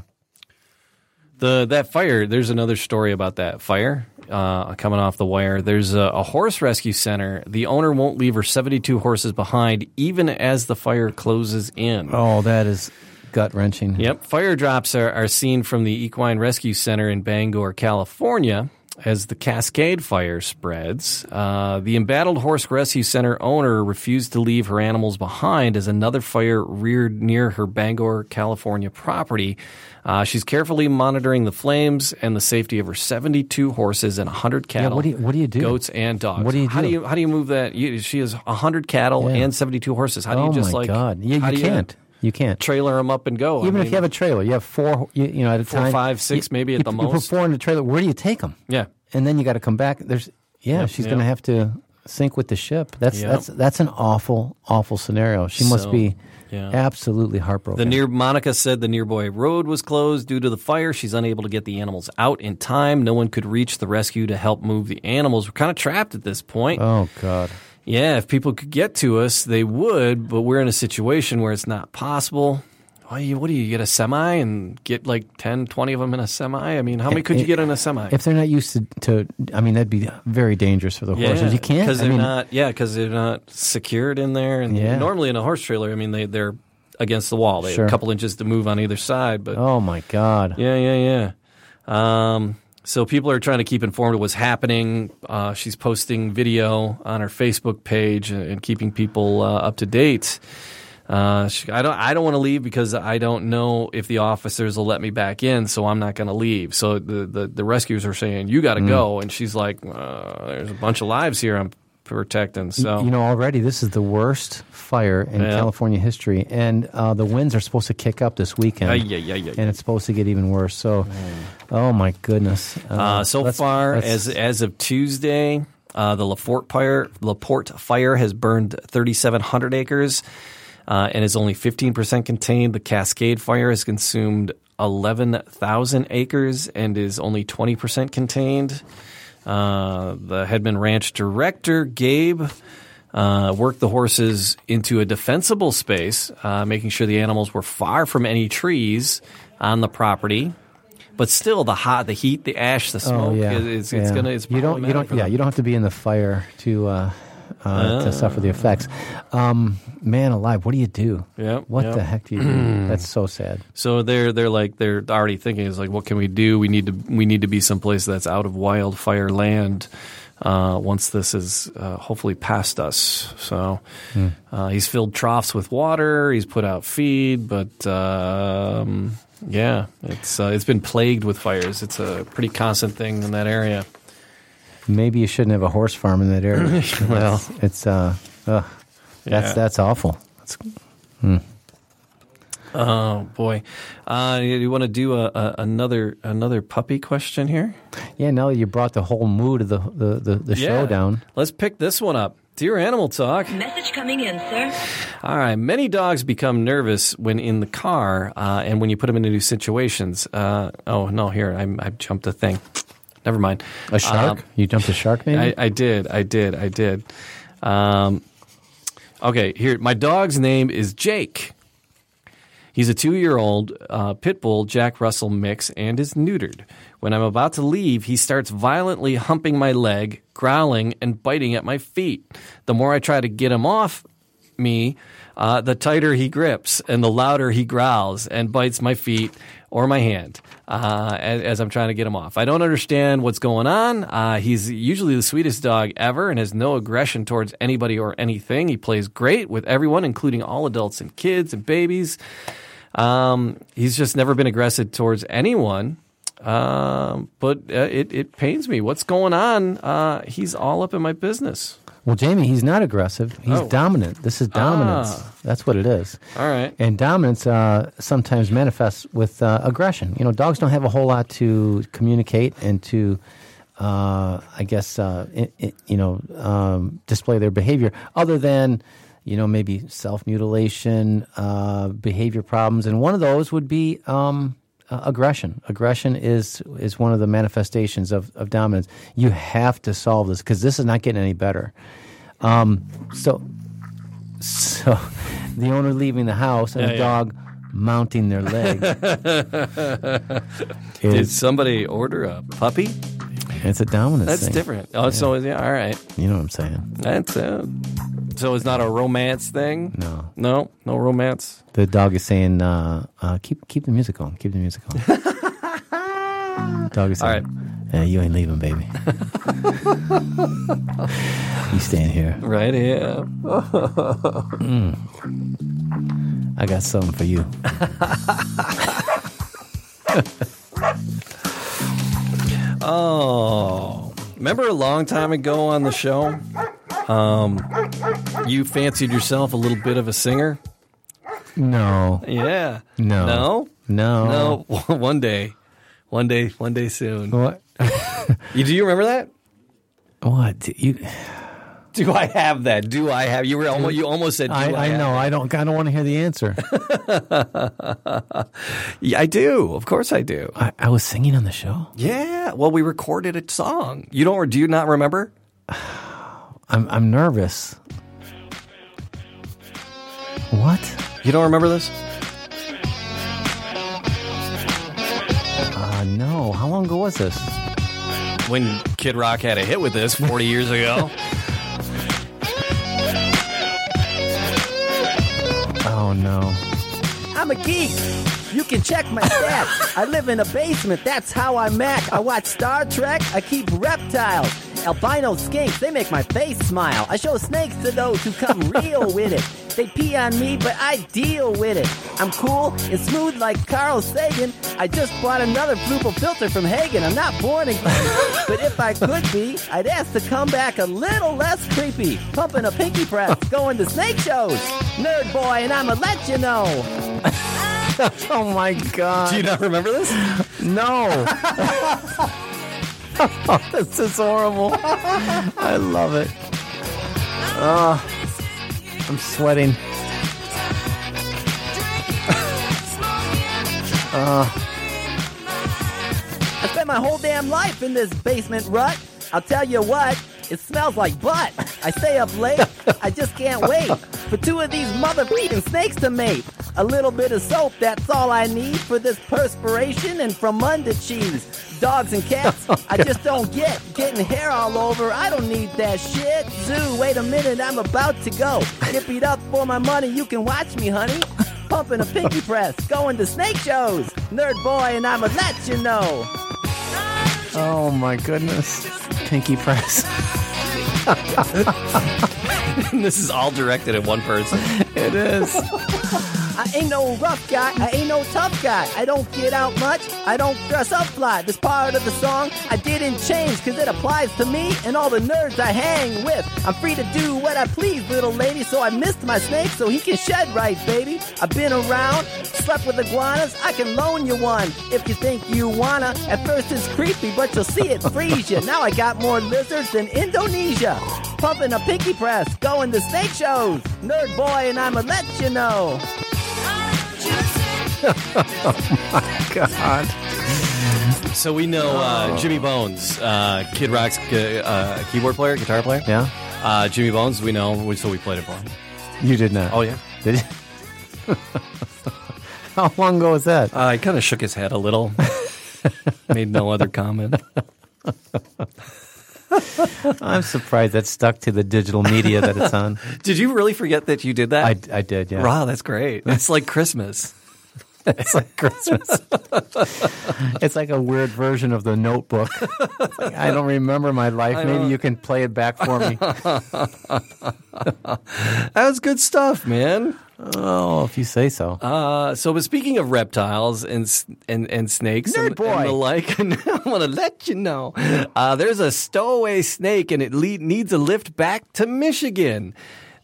The that fire. There's another story about that fire uh, coming off the wire. There's a, a horse rescue center. The owner won't leave her 72 horses behind, even as the fire closes in. Oh, that is gut wrenching. Yep. Fire drops are, are seen from the Equine Rescue Center in Bangor, California. As the Cascade Fire spreads, uh, the embattled horse rescue center owner refused to leave her animals behind as another fire reared near her Bangor, California property. Uh, she's carefully monitoring the flames and the safety of her 72 horses and 100 cattle, what do you- what do you do? goats, and dogs. What do you How do do? you how do you move that? You, she has 100 cattle Yeah. and 72 horses. How do you oh just my like? God! Yeah, you can't. You can't. trailer them up and go. I Even if you have a trailer, you have four. You, you know, at a Four, time, five, six, you- maybe at you, the you put four in the trailer. Where do you take them? yeah. and then you got to come back. There's yeah, she's yeah. going to have to sink with the ship. That's Yep. that's that's an awful awful scenario. She must So, be yeah. absolutely heartbroken. The near Monica said the nearby road was closed due to the fire. She's unable to get the animals out in time. No one could reach the rescue to help move the animals. We're kind of trapped at this point. oh God, Yeah, if people could get to us, they would, but we're in a situation where it's not possible. Why you, what do you get a semi and get like 10, 20 of them in a semi? I mean, how many could you get in a semi? if they're not used to, to I mean, that'd be very dangerous for the horses. You can't. because they're mean, not. Yeah, because they're not secured in there. And Yeah. normally in a horse trailer, I mean, they they're against the wall. They Sure. have a couple inches to move on either side. But Oh my God. yeah, yeah, yeah. Um, so people are trying to keep informed of what's happening. Uh, she's posting video on her Facebook page and, and keeping people uh, up to date. Uh, she, I don't. I don't want to leave because I don't know if the officers will let me back in, so I'm not going to leave. So the, the the rescuers are saying you got to go, and she's like, uh, "There's a bunch of lives here I'm protecting." So You know, already this is the worst fire in Yeah. California history, and uh, the winds are supposed to kick up this weekend. Ay, ay, ay, ay, and it's supposed to get even worse. So, oh my goodness. Uh, so let's- far, let's- as as of Tuesday, uh, the Laporte fire Laporte fire has burned 3,700 acres uh, and is only 15% contained. The Cascade fire has consumed 11,000 acres and is only 20% contained. Uh, the Headman Ranch director, Gabe, uh, worked the horses into a defensible space, uh, making sure the animals were far from any trees on the property. But still, the hot, the heat, the ash, the smoke, Oh yeah, it's, it's yeah. gonna. It's you don't you don't yeah them. you don't have to be in the fire to uh, to suffer the effects. Um, man alive, what do you do? Yep, What yep. the heck do you do? That's so sad. So they're they're like they're already thinking is like, what can we do? We need to we need to be someplace that's out of wildfire land. Uh, once this is uh, hopefully past us, so uh, he's filled troughs with water. He's put out feed, but um, yeah, it's uh, it's been plagued with fires. It's a pretty constant thing in that area. Maybe you shouldn't have a horse farm in that area. Well. it's, it's uh, ugh, that's Yeah. that's awful. That's, Oh boy, uh, you, you want to do a, a, another another puppy question here? yeah, now that you brought the whole mood of the the the, the show down. Let's pick this one up. Dear Animal Talk. Message coming in, sir. All right. Many dogs become nervous when in the car uh, and when you put them into new situations. Uh, oh, no, here, I, I jumped a thing. Never mind. A shark? Um, you jumped a shark, maybe? I, I did. I did. I did. Um, okay, here. My dog's name is Jake. He's a two year old uh, pit bull Jack Russell mix and is neutered. When I'm about to leave, he starts violently humping my leg, growling, and biting at my feet. The more I try to get him off me, uh, the tighter he grips and the louder he growls and bites my feet or my hand uh, as, as I'm trying to get him off. I don't understand what's going on. Uh, he's usually the sweetest dog ever and has no aggression towards anybody or anything. He plays great with everyone, including all adults and kids and babies. Um, he's just never been aggressive towards anyone. Um, but uh, it, it pains me. What's going on? Uh, he's all up in my business. Well, Jamie, he's not aggressive. He's Oh. dominant. This is dominance. Ah. That's what it is. All right. And dominance uh, sometimes manifests with uh, aggression. You know, dogs don't have a whole lot to communicate and to, uh, I guess, uh, i i you know, um, display their behavior other than, you know, maybe self mutilation, uh, behavior problems, and one of those would be um, uh, aggression. Aggression is is one of the manifestations of, of dominance. You have to solve this because this is not getting any better. Um, so, so the owner leaving the house and Yeah, the yeah. dog mounting their leg. Did somebody order a puppy? It's a dominance thing. That's thing. different. Oh, so yeah, all right. You know what I'm saying? That's uh, so it's not a romance thing. No. no, no romance. The dog is saying, uh, uh, "Keep keep the music on. Keep the music on." dog is All saying, "Yeah, you ain't leaving, baby. you staying here. Right? Yeah. I got something for you." Oh, remember a long time ago on the show, um, you fancied yourself a little bit of a singer. No, Yeah. no, No. no, No. one day. One day. One day soon. What? You, do you remember that? What you? Do I have that? Do I have? You were almost. You almost said. I, I, I know. I don't. I don't want to hear the answer. Yeah, I do. Of course, I do. I, I was singing on the show. Yeah. Well, we recorded a song. You don't? Do you not remember? I'm I'm nervous. What? You don't remember this? Uh, no. How long ago was this? When Kid Rock had a hit with this 40 years ago. I'm a geek. You can check my stats. I live in a basement. That's how I mac. I watch Star Trek. I keep reptiles. Albino skinks. They make my face smile. I show snakes to those who come real with it. They pee on me, but I deal with it. I'm cool and smooth like Carl Sagan. I just bought another Fluval filter from Hagen. I'm not born again. but if I could be, I'd ask to come back a little less creepy. Pumping a pinky press, going to snake shows. Nerd boy, and I'ma let you know. Oh my god. Do you not remember this? No. this is horrible. I love it. Oh, I'm sweating. Ah. I spent my whole damn life in this basement rut. I'll tell you what, it smells like butt. I stay up late. I just can't wait for two of these motherfucking snakes to mate. A little bit of soap, that's all I need for this perspiration and from under cheese. Dogs and cats, oh, I just don't get getting hair all over. I don't need that shit. Zoo, wait a minute, I'm about to go. Get beat up for my money, you can watch me, honey. Pumping a pinky press, going to snake shows. Nerd boy, and I'ma let you know. Oh my goodness. Pinky press. This is all directed at one person. It is. I ain't no rough guy, I ain't no tough guy. I don't get out much, I don't dress up fly. This part of the song I didn't change cause it applies to me and all the nerds I hang with. I'm free to do what I please, little lady, so I missed my snake so he can shed right, baby. I've been around, slept with iguanas, I can loan you one if you think you wanna. At first it's creepy, but you'll see it freeze you. Now I got more lizards than Indonesia. pumping a pinky press, going to snake shows. Nerd boy, and I'ma let you know. Oh my god. So we know uh, Jimmy Bones, uh, Kid Rock's uh, uh, keyboard player, guitar player. Yeah? Uh, Jimmy Bones, we know, so we played it for him. You did not. Oh, yeah. Did you? How long ago was that? Uh, he kind of shook his head a little, made no other comment. I'm surprised that stuck to the digital media that it's on. Did you really forget that you did that? I, I did, yeah. Wow, that's great. It's like Christmas. It's like Christmas. it's like a weird version of the notebook. Like, I don't remember my life. Maybe you can play it back for me. That was good stuff, man. Oh, if you say so. Uh, so, but speaking of reptiles and and, and snakes and, boy. and the like, I want to let you know uh, there's a stowaway snake and it le- needs a lift back to Michigan.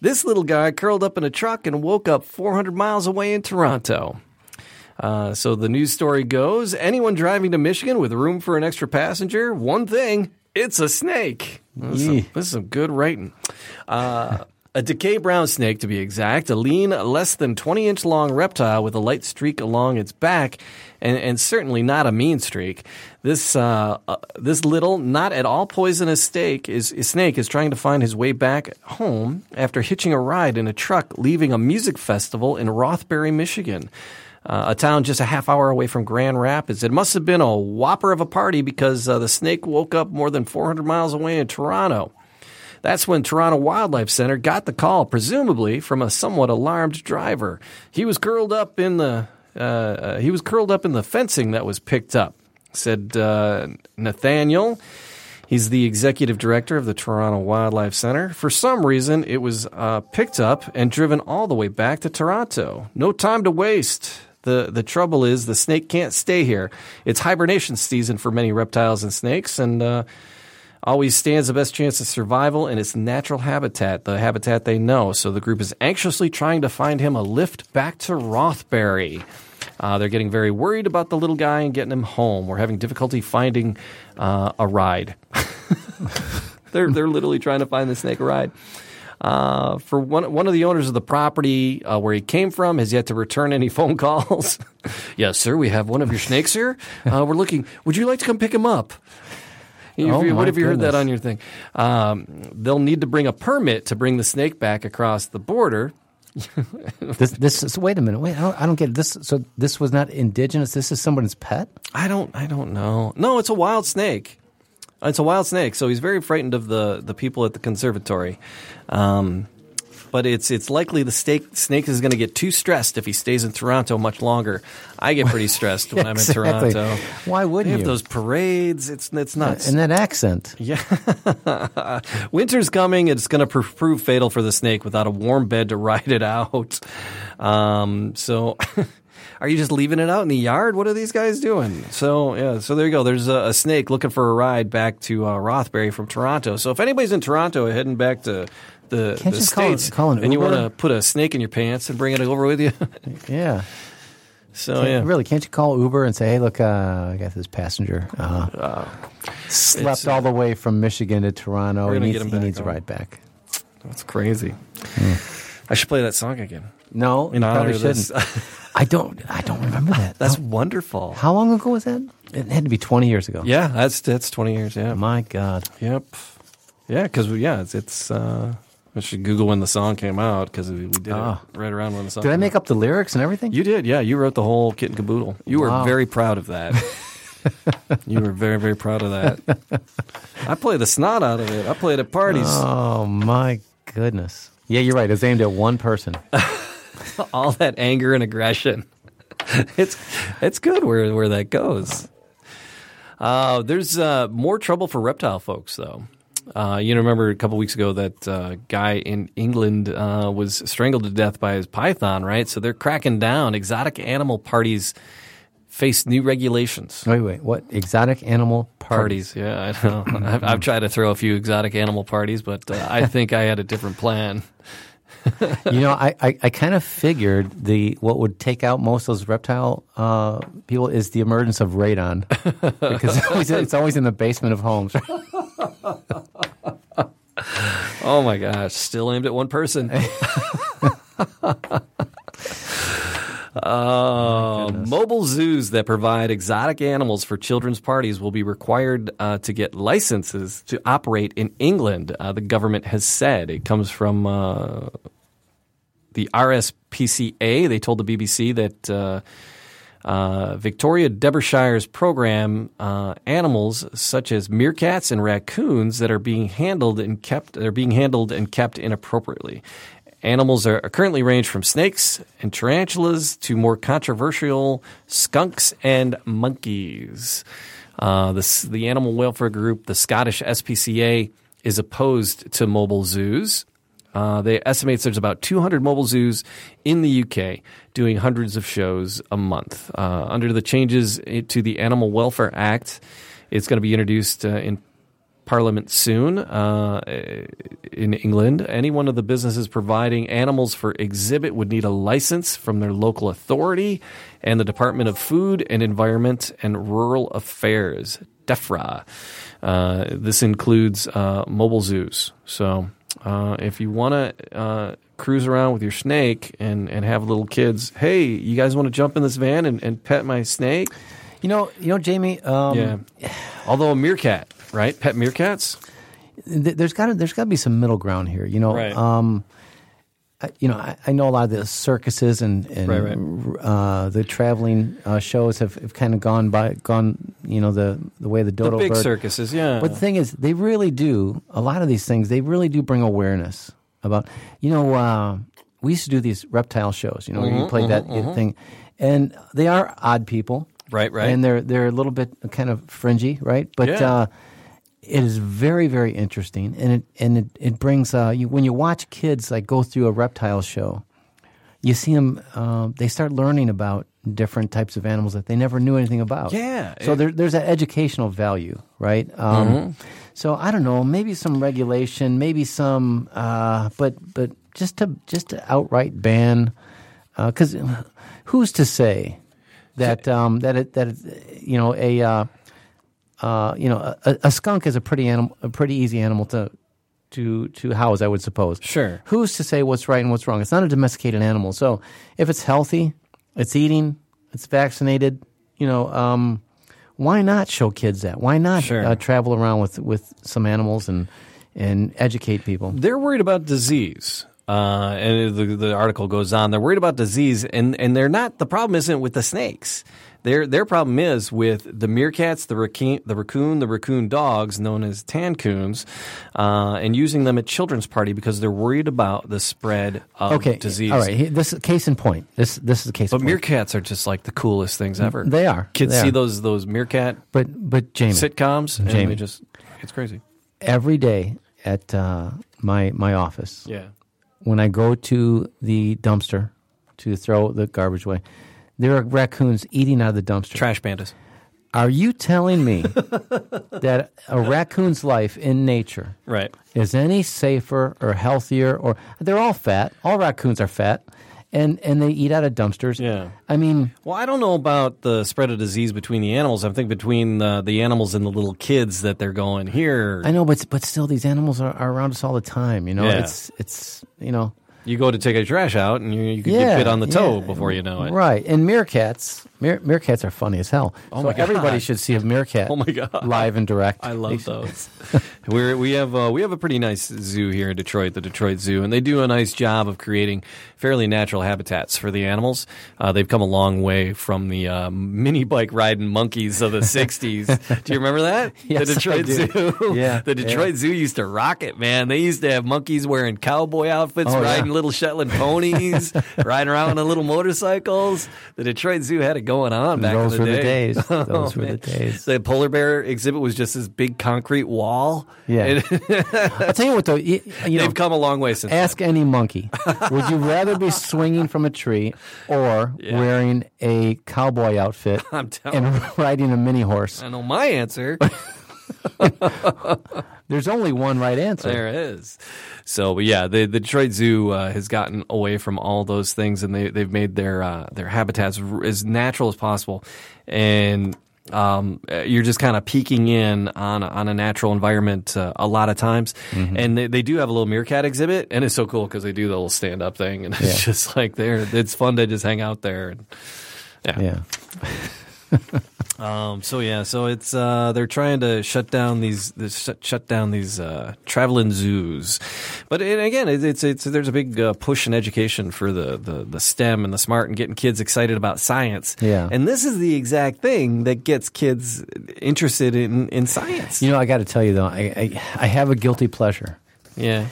This little guy curled up in a truck and woke up 400 miles away in Toronto. Uh, so the news story goes: anyone driving to Michigan with room for an extra passenger, one thing, it's a snake. This is some, Yee. this is some good writing. Uh, a DeKay brown snake, to be exact, a lean, less than 20 inch long reptile with a light streak along its back, and, and certainly not a mean streak. This uh, uh, this little, not at all poisonous snake is, is snake is trying to find his way back home after hitching a ride in a truck leaving a music festival in Rothbury, Michigan. Uh, a town just a half hour away from Grand Rapids. It must have been a whopper of a party because uh, the snake woke up more than 400 miles away in Toronto. That's when Toronto Wildlife Center got the call, presumably from a somewhat alarmed driver. He was curled up in the uh, uh, he was curled up in the fencing that was picked up. Said uh, Nathaniel. He's the executive director of the Toronto Wildlife Center. For some reason, it was uh, picked up and driven all the way back to Toronto. No time to waste. The, the trouble is the snake can't stay here. It's hibernation season for many reptiles and snakes, and uh, always stands the best chance of survival in its natural habitat, the habitat they know. So the group is anxiously trying to find him a lift back to Rothbury. Uh, they're getting very worried about the little guy and getting him home. We're having difficulty finding uh, a ride. they're they're literally trying to find the snake a ride. Uh, for one one of the owners of the property uh, where he came from has yet to return any phone calls. yes, sir, we have one of your snakes here. Uh, we're looking. Would you like to come pick him up? You- Oh, what have you heard that on your thing? Um, they'll need to bring a permit to bring the snake back across the border. This, this is, wait a minute. Wait, I don't, I don't get it. this. So this was not indigenous. This is someone's pet. I don't. I don't know. No, it's a wild snake. It's a wild snake. So he's very frightened of the the people at the conservatory. Um, but it's it's likely the snake snake is going to get too stressed if he stays in Toronto much longer. I get pretty stressed when I'm in Toronto. Why wouldn't have you? those parades. It's it's nuts. and that accent. Yeah. Winter's coming. It's going to pr- prove fatal for the snake without a warm bed to ride it out. Um, so. Are you just leaving it out in the yard? What are these guys doing? So yeah, so there you go. There's a, a snake looking for a ride back to uh, Rothbury from Toronto. So if anybody's in Toronto heading back to the, the you call states, call an and you want to put a snake in your pants and bring it over with you, Yeah. so Can't- yeah, Really, can't you call Uber and say, "Hey, look, uh, I got this passenger uh, slept all the way from Michigan to Toronto. He needs, he needs a ride back." that's crazy. I should play that song again. No, In you honor probably of this. shouldn't. I don't. I don't remember that. That's How- wonderful. how long ago was that? It had to be twenty years ago. Yeah, that's that's twenty years. Yeah. My God. Yep. Yeah, because yeah, it's, it's uh, I should Google when the song came out because we, did Ah. it right around when the song. Did I make out. up the lyrics and everything? You did, yeah. You wrote the whole kit and caboodle. You were Wow. very proud of that. you were very very proud of that. I play the snot out of it. I play it at parties. Oh my goodness. Yeah, you're right. It's aimed at one person. All that anger and aggression. it's it's good where where that goes. Uh, there's uh, more trouble for reptile folks, though. Uh, you remember a couple weeks ago that uh, guy in England uh, was strangled to death by his python, right? So they're cracking down. Exotic animal parties face new regulations. Wait, wait. What? Exotic animal parties? Parties, yeah, I know. I've, I've tried to throw a few exotic animal parties, but uh, I think I had a different plan. you know, I, I, I kind of figured the what would take out most of those reptile uh, people is the emergence of radon because it's always, it's always in the basement of homes. Oh my gosh, still aimed at one person. Uh, mobile zoos that provide exotic animals for children's parties will be required uh, to get licenses to operate in England. Uh, the government has said it comes from uh, the RSPCA. They told the BBC that uh, uh, Victoria Derbyshire's program uh, animals such as meerkats and raccoons that are being handled and kept are being handled and kept inappropriately. Animals are currently range from snakes and tarantulas to more controversial skunks and monkeys. Uh, the, the animal welfare group, the Scottish SPCA, is opposed to mobile zoos. Uh, they estimate there's about 200 mobile zoos in the UK doing hundreds of shows a month. Uh, under the changes to the Animal Welfare Act, it's going to be introduced uh, in Parliament soon uh, in England. Any one of the businesses providing animals for exhibit would need a license from their local authority and the Department of Food and Environment and Rural Affairs, DEFRA. Uh, this includes uh, mobile zoos. So uh, if you want to uh, cruise around with your snake and, and have little kids, hey, you guys want to jump in this van and, and pet my snake? You know, you know, Jamie. Um, yeah. Although a meerkat, right? Pet meerkats. th- there's got to there's got to be some middle ground here. You know, Right. um, I, you know, I, I know a lot of the circuses and, and Right, right. Uh, the traveling uh, shows have, have kind of gone by gone. You know, the the way the The dodo big bird. circuses, yeah. But the thing is, they really do a lot of these things. They really do bring awareness about. You know, uh, we used to do these reptile shows. You know, where you Mm-hmm, play that thing, and they are odd people, Right, right. and they're they're a little bit kind of fringy, right? But Yeah. Uh, it is very very interesting, and it and it, it brings uh, you when you watch kids like go through a reptile show, you see them. Uh, they start learning about different types of animals that they never knew anything about. Yeah, So it- there, there's that educational value, right? Um, Mm-hmm. So I don't know, maybe some regulation, maybe some, uh, but but just to just to outright ban, because who's to say that um, that it, that it, you know a uh, you know a, a skunk is a pretty animal, a pretty easy animal to to to house, I would suppose. Sure. Who's to say what's right and what's wrong? It's not a domesticated animal. So if it's healthy, it's eating, it's vaccinated, you know, um, why not show kids that? Why not Sure. uh, travel around with, with some animals and and educate people? they're worried about disease. Uh, and the, the article goes on. They're worried about disease, and, and they're not. The problem isn't with the snakes. Their their problem is with the meerkats, the raccoon, the raccoon, the raccoon dogs, known as tancoons, uh, and using them at children's party because they're worried about the spread of Okay, disease. all right. This is case in point. This this is the case. But in point. meerkats are just like the coolest things ever. They are. Kids They see are. those those meerkat but but Jamie, sitcoms, Jamie. just it's crazy. every day at uh, my my office, Yeah. When I go to the dumpster to throw the garbage away, there are raccoons eating out of the dumpster. Trash pandas. Are you telling me that a raccoon's life in nature Right. is any safer or healthier or they're all fat. All raccoons are fat. And and they eat out of dumpsters. Yeah. I mean, Well, I don't know about the spread of disease between the animals. I think between the, the animals and the little kids that they're going here. I know, but but still, these animals are, are around us all the time. You know, Yeah. it's it's you know, You go to take a trash out, and you, you could yeah, get bit on the toe yeah. before you know it. Right, and meerkats, meer, meerkats are funny as hell. Oh so my God. everybody should see a meerkat. Oh my God. live and direct. I love those. We're, we have uh, we have a pretty nice zoo here in Detroit, the Detroit Zoo, and they do a nice job of creating fairly natural habitats for the animals. Uh, they've come a long way from the uh, mini bike riding monkeys of the '60s. do you remember that? Yes, the I Detroit do. Zoo. Yeah, the Detroit Zoo used to rock it, man. They used to have monkeys wearing cowboy outfits, Oh, yeah. riding little Shetland ponies, riding around on little motorcycles. The Detroit Zoo had it going on back Those in the were the days. Oh, Those Oh, were the days. The polar bear exhibit was just this big concrete wall. Yeah. I'll tell you what, though. You, you know, they've come a long way since. ask any monkey: Would you rather be swinging from a tree or Yeah. wearing a cowboy outfit and riding a mini horse? I know my answer. There's only one right answer. There is. So, yeah, the, the Detroit Zoo uh, has gotten away from all those things, and they they've made their uh, their habitats r- as natural as possible. And um, uh, you're just kind of peeking in on a, on a natural environment uh, a lot of times. Mm-hmm. And they, they do have a little meerkat exhibit, and it's so cool because they do the little stand up thing, and it's just like there. It's fun to just hang out there. And, yeah. Yeah. Um, so yeah, so it's uh, they're trying to shut down these this shut, shut down these uh, traveling zoos, but and again, it, it's it's there's a big uh, push in education for the, the the STEM and the smart and getting kids excited about science. Yeah. and this is the exact thing that gets kids interested in in science. You know, I got to tell you though, I, I I have a guilty pleasure. yeah,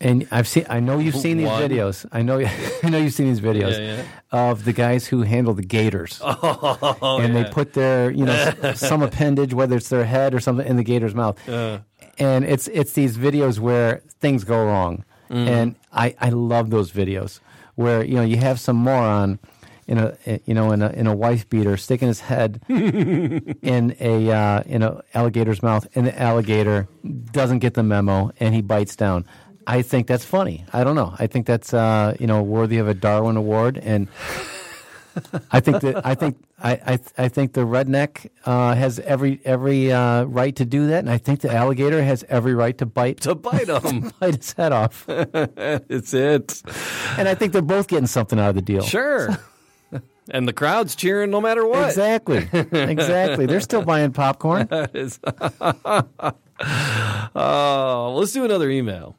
And I've seen. I know you've seen these One. videos. I know. I know you've seen these videos Yeah, yeah. of the guys who handle the gators, oh, and yeah. they put their, you know, s- some appendage, whether it's their head or something, in the gator's mouth. Uh. and it's it's these videos where things go wrong, Mm. and I I love those videos where you know you have some moron. In a you know in a in a wife beater sticking his head in a uh, in a alligator's mouth and the alligator doesn't get the memo and he bites down. I think that's funny. I don't know. I think that's uh, you know worthy of a Darwin Award, and I think that I think I I, I think the redneck uh, has every every uh, right to do that, and I think the alligator has every right to bite to bite him, bite his head off. it's it. and I think they're both getting something out of the deal. Sure. and the crowd's cheering no matter what. Exactly. exactly. They're still buying popcorn. is. oh, let's do another email.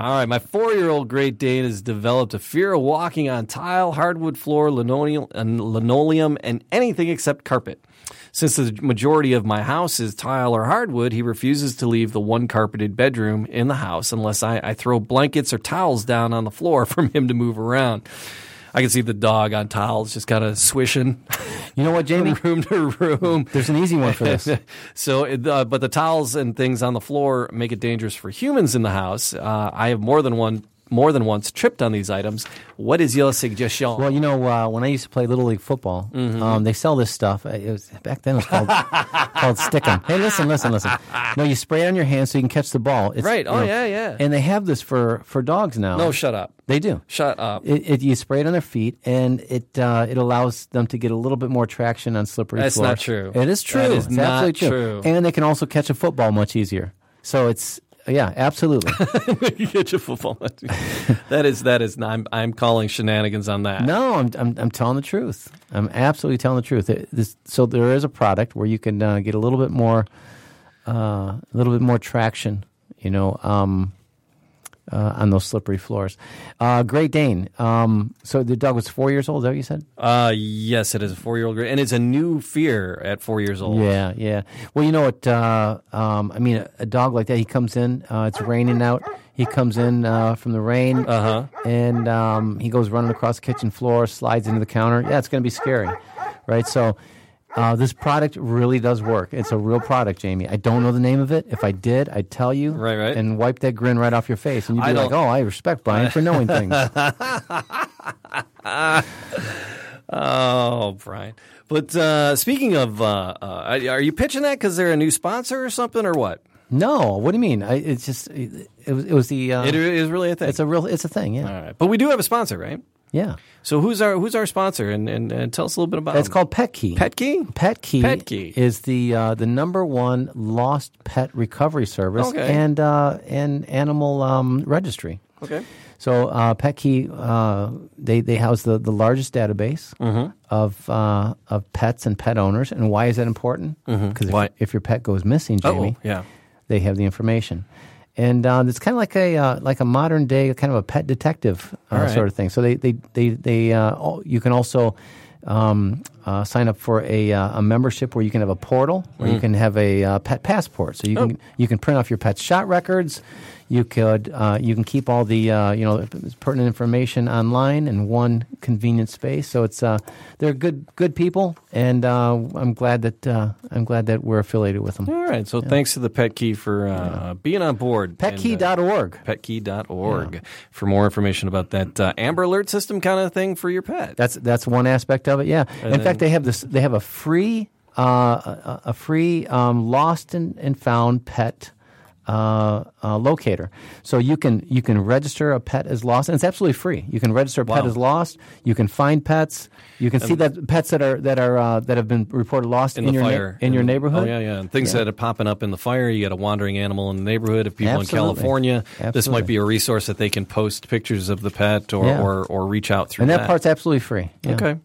All right, my four-year-old Great Dane has developed a fear of walking on tile, hardwood floor, uh, linoleum, and anything except carpet. Since the majority of my house is tile or hardwood, he refuses to leave the one carpeted bedroom in the house unless I, I throw blankets or towels down on the floor for him to move around. I can see the dog on tiles just kind of swishing You know what, Jamie? from room to room. There's an easy one for this. so, it- uh, but the towels and things on the floor make it dangerous for humans in the house. Uh, I have more than one, more than once tripped on these items. What is your suggestion? Well, you know, uh, when I used to play Little League football, Mm-hmm. um, they sell this stuff. It was back then. It was called called Stickum. Hey, listen, listen, listen. No, you spray it on your hand so you can catch the ball. It's, Right. you Oh, yeah, yeah. And they have this for for dogs now. no, shut up. they do. Shut up. It, it you spray it on their feet, and it uh, it allows them to get a little bit more traction on slippery That's floors. not true. It is true. That is it's not absolutely true. And they can also catch a football much easier. So it's yeah, absolutely. you get your football. that is that is. I'm I'm calling shenanigans on that. No, I'm, I'm I'm telling the truth. I'm absolutely telling the truth. It- this, so there is a product where you can uh, get a little bit more, uh, a little bit more traction. You know, um, uh, on those slippery floors. Uh, Great Dane. Um, so the dog was four years old. Is that what you said? Uh, yes, it is a four year old, and it's a new fear at four years old. Yeah, yeah. Well, you know what? Uh, um, I mean, a, a dog like that, he comes in. Uh, it's raining out. He comes in uh, from the rain, Uh-huh. and um, he goes running across the kitchen floor, slides into the counter. Yeah, it's going to be scary, right? So. Uh, this product really does work. It's a real product, Jamie. I don't know the name of it. If I did, I'd tell you. Right, right. And wipe that grin right off your face, and you'd be like, "Oh, I respect Brian for knowing things." Oh, Brian. But uh, speaking of, uh, uh, are you pitching that because they're a new sponsor or something, or what? no, what do you mean? I, it's just it, it was it was the. Uh, It is really a thing. it's a real. It's a thing. Yeah, All right, but we do have a sponsor, right? Yeah. So who's our who's our sponsor, and, and, and tell us a little bit about. It. It's called Pet Key. Pet Key. Pet Key, Pet Key. is the uh, the number one lost pet recovery service Okay. and uh, and animal um, registry. Okay. So uh, Pet Key, uh, they they house the, the largest database Mm-hmm. of uh, of pets and pet owners. And why is that important? Because if, Why? if your pet goes missing, Mm-hmm. Oh, Jamie, yeah. they have the information. And uh, it's kind of like a uh, like a modern day kind of a pet detective uh, All right. sort of thing. So they they they, they uh, al- you can also um, uh, sign up for a, uh, a membership where you can have a portal where Mm. you can have a uh, pet passport. So you Oh. can you can print off your pet's shot records. You could uh, you can keep all the uh, you know pertinent information online in one convenient space. So it's uh, they're good good people, and uh, I'm glad that uh, I'm glad that we're affiliated with them. All right. So thanks to the Pet Key for uh, being on board. And, uh, Petkey.org. petkey.org for more information about that uh, Amber Alert system kind of thing for your pet. That's that's one aspect of it. Yeah. In fact, they have this. They have a free uh, a, a free um, lost and, and found pet uh, uh, locator. So you can you can register a pet as lost, and it's absolutely free. You can register a pet Wow. as lost. You can find pets. You can see that pets that are that are uh, that have been reported lost in, in your neigh- fire in your neighborhood. Oh yeah, yeah. And things Yeah. that are popping up in the fire. You got a wandering animal in the neighborhood. If people Absolutely. in California, this might be a resource that they can post pictures of the pet or Yeah. or, or reach out through and that part's absolutely free. Yeah. Okay.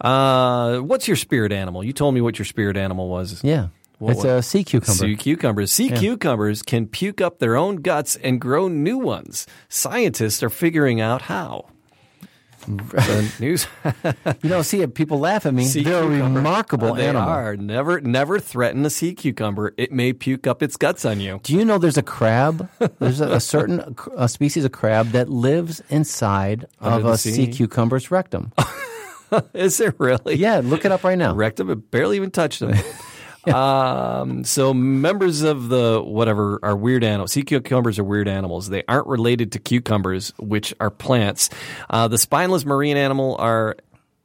Uh, what's your spirit animal? You told me what your spirit animal was. Yeah, What- it's a sea cucumber. Sea cucumbers. Sea cucumbers can puke up their own guts and grow new ones. Scientists are figuring out how. News. You know, see, people laugh at me. Sea They're a cucumber. remarkable uh, they animal. are. Never, never threaten a sea cucumber. It may puke up its guts on you. Do you know there's a crab? There's a, a certain a species of crab that lives inside Under of a sea? sea cucumber's rectum. Is there really? Yeah, look it up right now. Rectum, it barely even touched them. um, so members of the whatever are weird animals. Sea cucumbers are weird animals. They aren't related to cucumbers, which are plants. Uh, the spineless marine animal are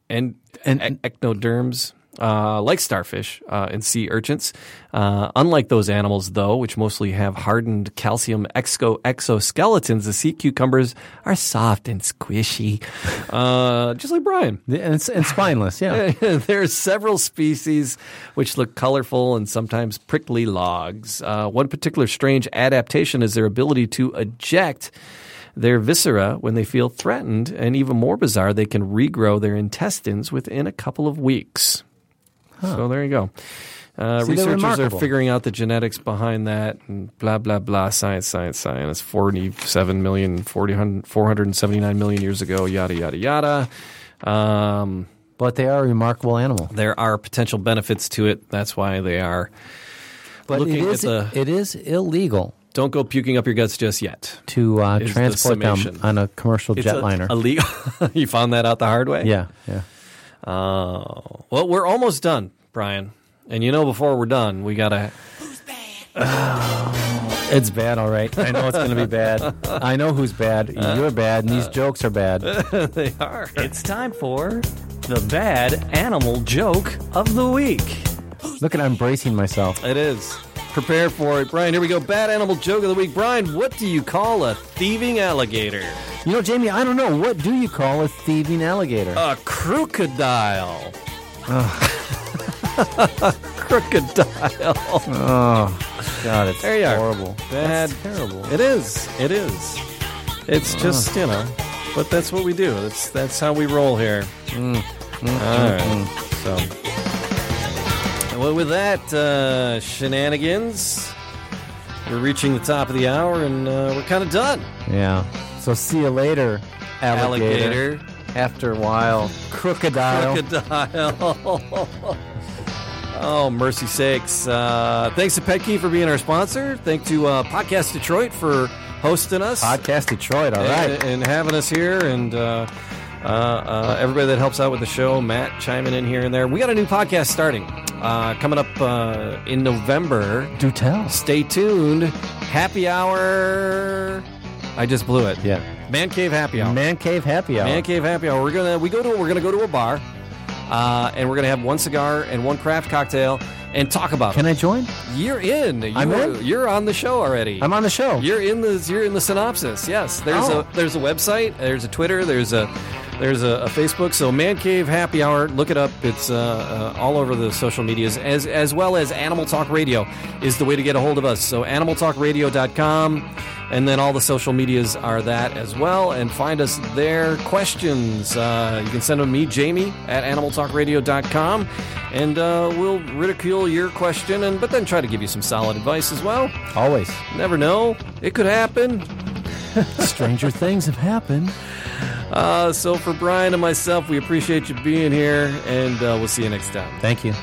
and, And- and echinoderms. Uh, like starfish uh, and sea urchins. Uh, unlike those animals, though, which mostly have hardened calcium exo- exoskeletons, the sea cucumbers are soft and squishy, uh, just like Brian. And, and spineless, yeah. there are several species which look colorful and sometimes prickly logs. Uh, one particular strange adaptation is their ability to eject their viscera when they feel threatened, and even more bizarre, they can regrow their intestines within a couple of weeks. So there you go. Uh, See, researchers are figuring out the genetics behind that and blah, blah, blah, science, science, science. 47 million, 40, 479 million years ago, yada, yada, yada. Um, But they are a remarkable animal. there are potential benefits to it. That's why they are. But Looking it at the- it is illegal Don't go puking up your guts just yet. to uh, Is the transport them on a commercial jetliner. illegal. you found that out the hard way. yeah, yeah. Oh well, we're almost done, Brian. And you know, before we're done, we gotta. It's bad, all right. I know it's going to be bad. I know who's bad. Uh. You're bad, and these uh. jokes are bad. they are. It's time for the bad animal joke of the week. Look at I'm bracing myself. It is. Prepare for it, Brian. Here we go. Bad animal joke of the week, Brian. What do you call a thieving alligator? You know, Jamie, I don't know. What do you call a thieving alligator? A crocodile. crocodile. oh, God, it's There you are. horrible. Bad. That's terrible. It is. It is. It's just you know, but that's what we do. That's that's how we roll here. Mm, mm All mm, right. Mm. So, well, with that uh, shenanigans, we're reaching the top of the hour, and uh, we're kind of done. Yeah. So see you later, alligator. Alligator, After a while, crocodile. crocodile. Oh, mercy sakes. Uh, thanks to Pet Key for being our sponsor. Thank to uh, Podcast Detroit for hosting us. Podcast Detroit. All right. and, and having us here, and uh, everybody that helps out with the show, Matt chiming in here and there. We got a new podcast starting uh, coming up uh, in November. Do tell. Stay tuned. Happy hour. I just blew it. Yeah. Man Cave Happy Hour. Man Cave Happy Hour. Man Cave Happy Hour. We're gonna we go to we're gonna go to a bar, uh, and we're gonna have one cigar and one craft cocktail and talk about Can it. I join? You're in. You I'm are- in? You're on the show already. I'm on the show. You're in the you're in the synopsis. Yes, there's Oh. a there's a website, there's a Twitter, there's a there's a, a Facebook. So Man Cave Happy Hour, look it up. It's uh, uh, all over the social medias, as as well as Animal Talk Radio is the way to get a hold of us. So animaltalkradio.com, and then all the social medias are that as well. And find us there. Questions uh, you can send them to me, Jamie at animaltalkradio.com, and uh, we'll ridicule your question, and but then try to give you some solid advice as well. Always. Never know. It could happen. Stranger things have happened. Uh, so for Brian and myself, we appreciate you being here, and uh, we'll see you next time. Thank you.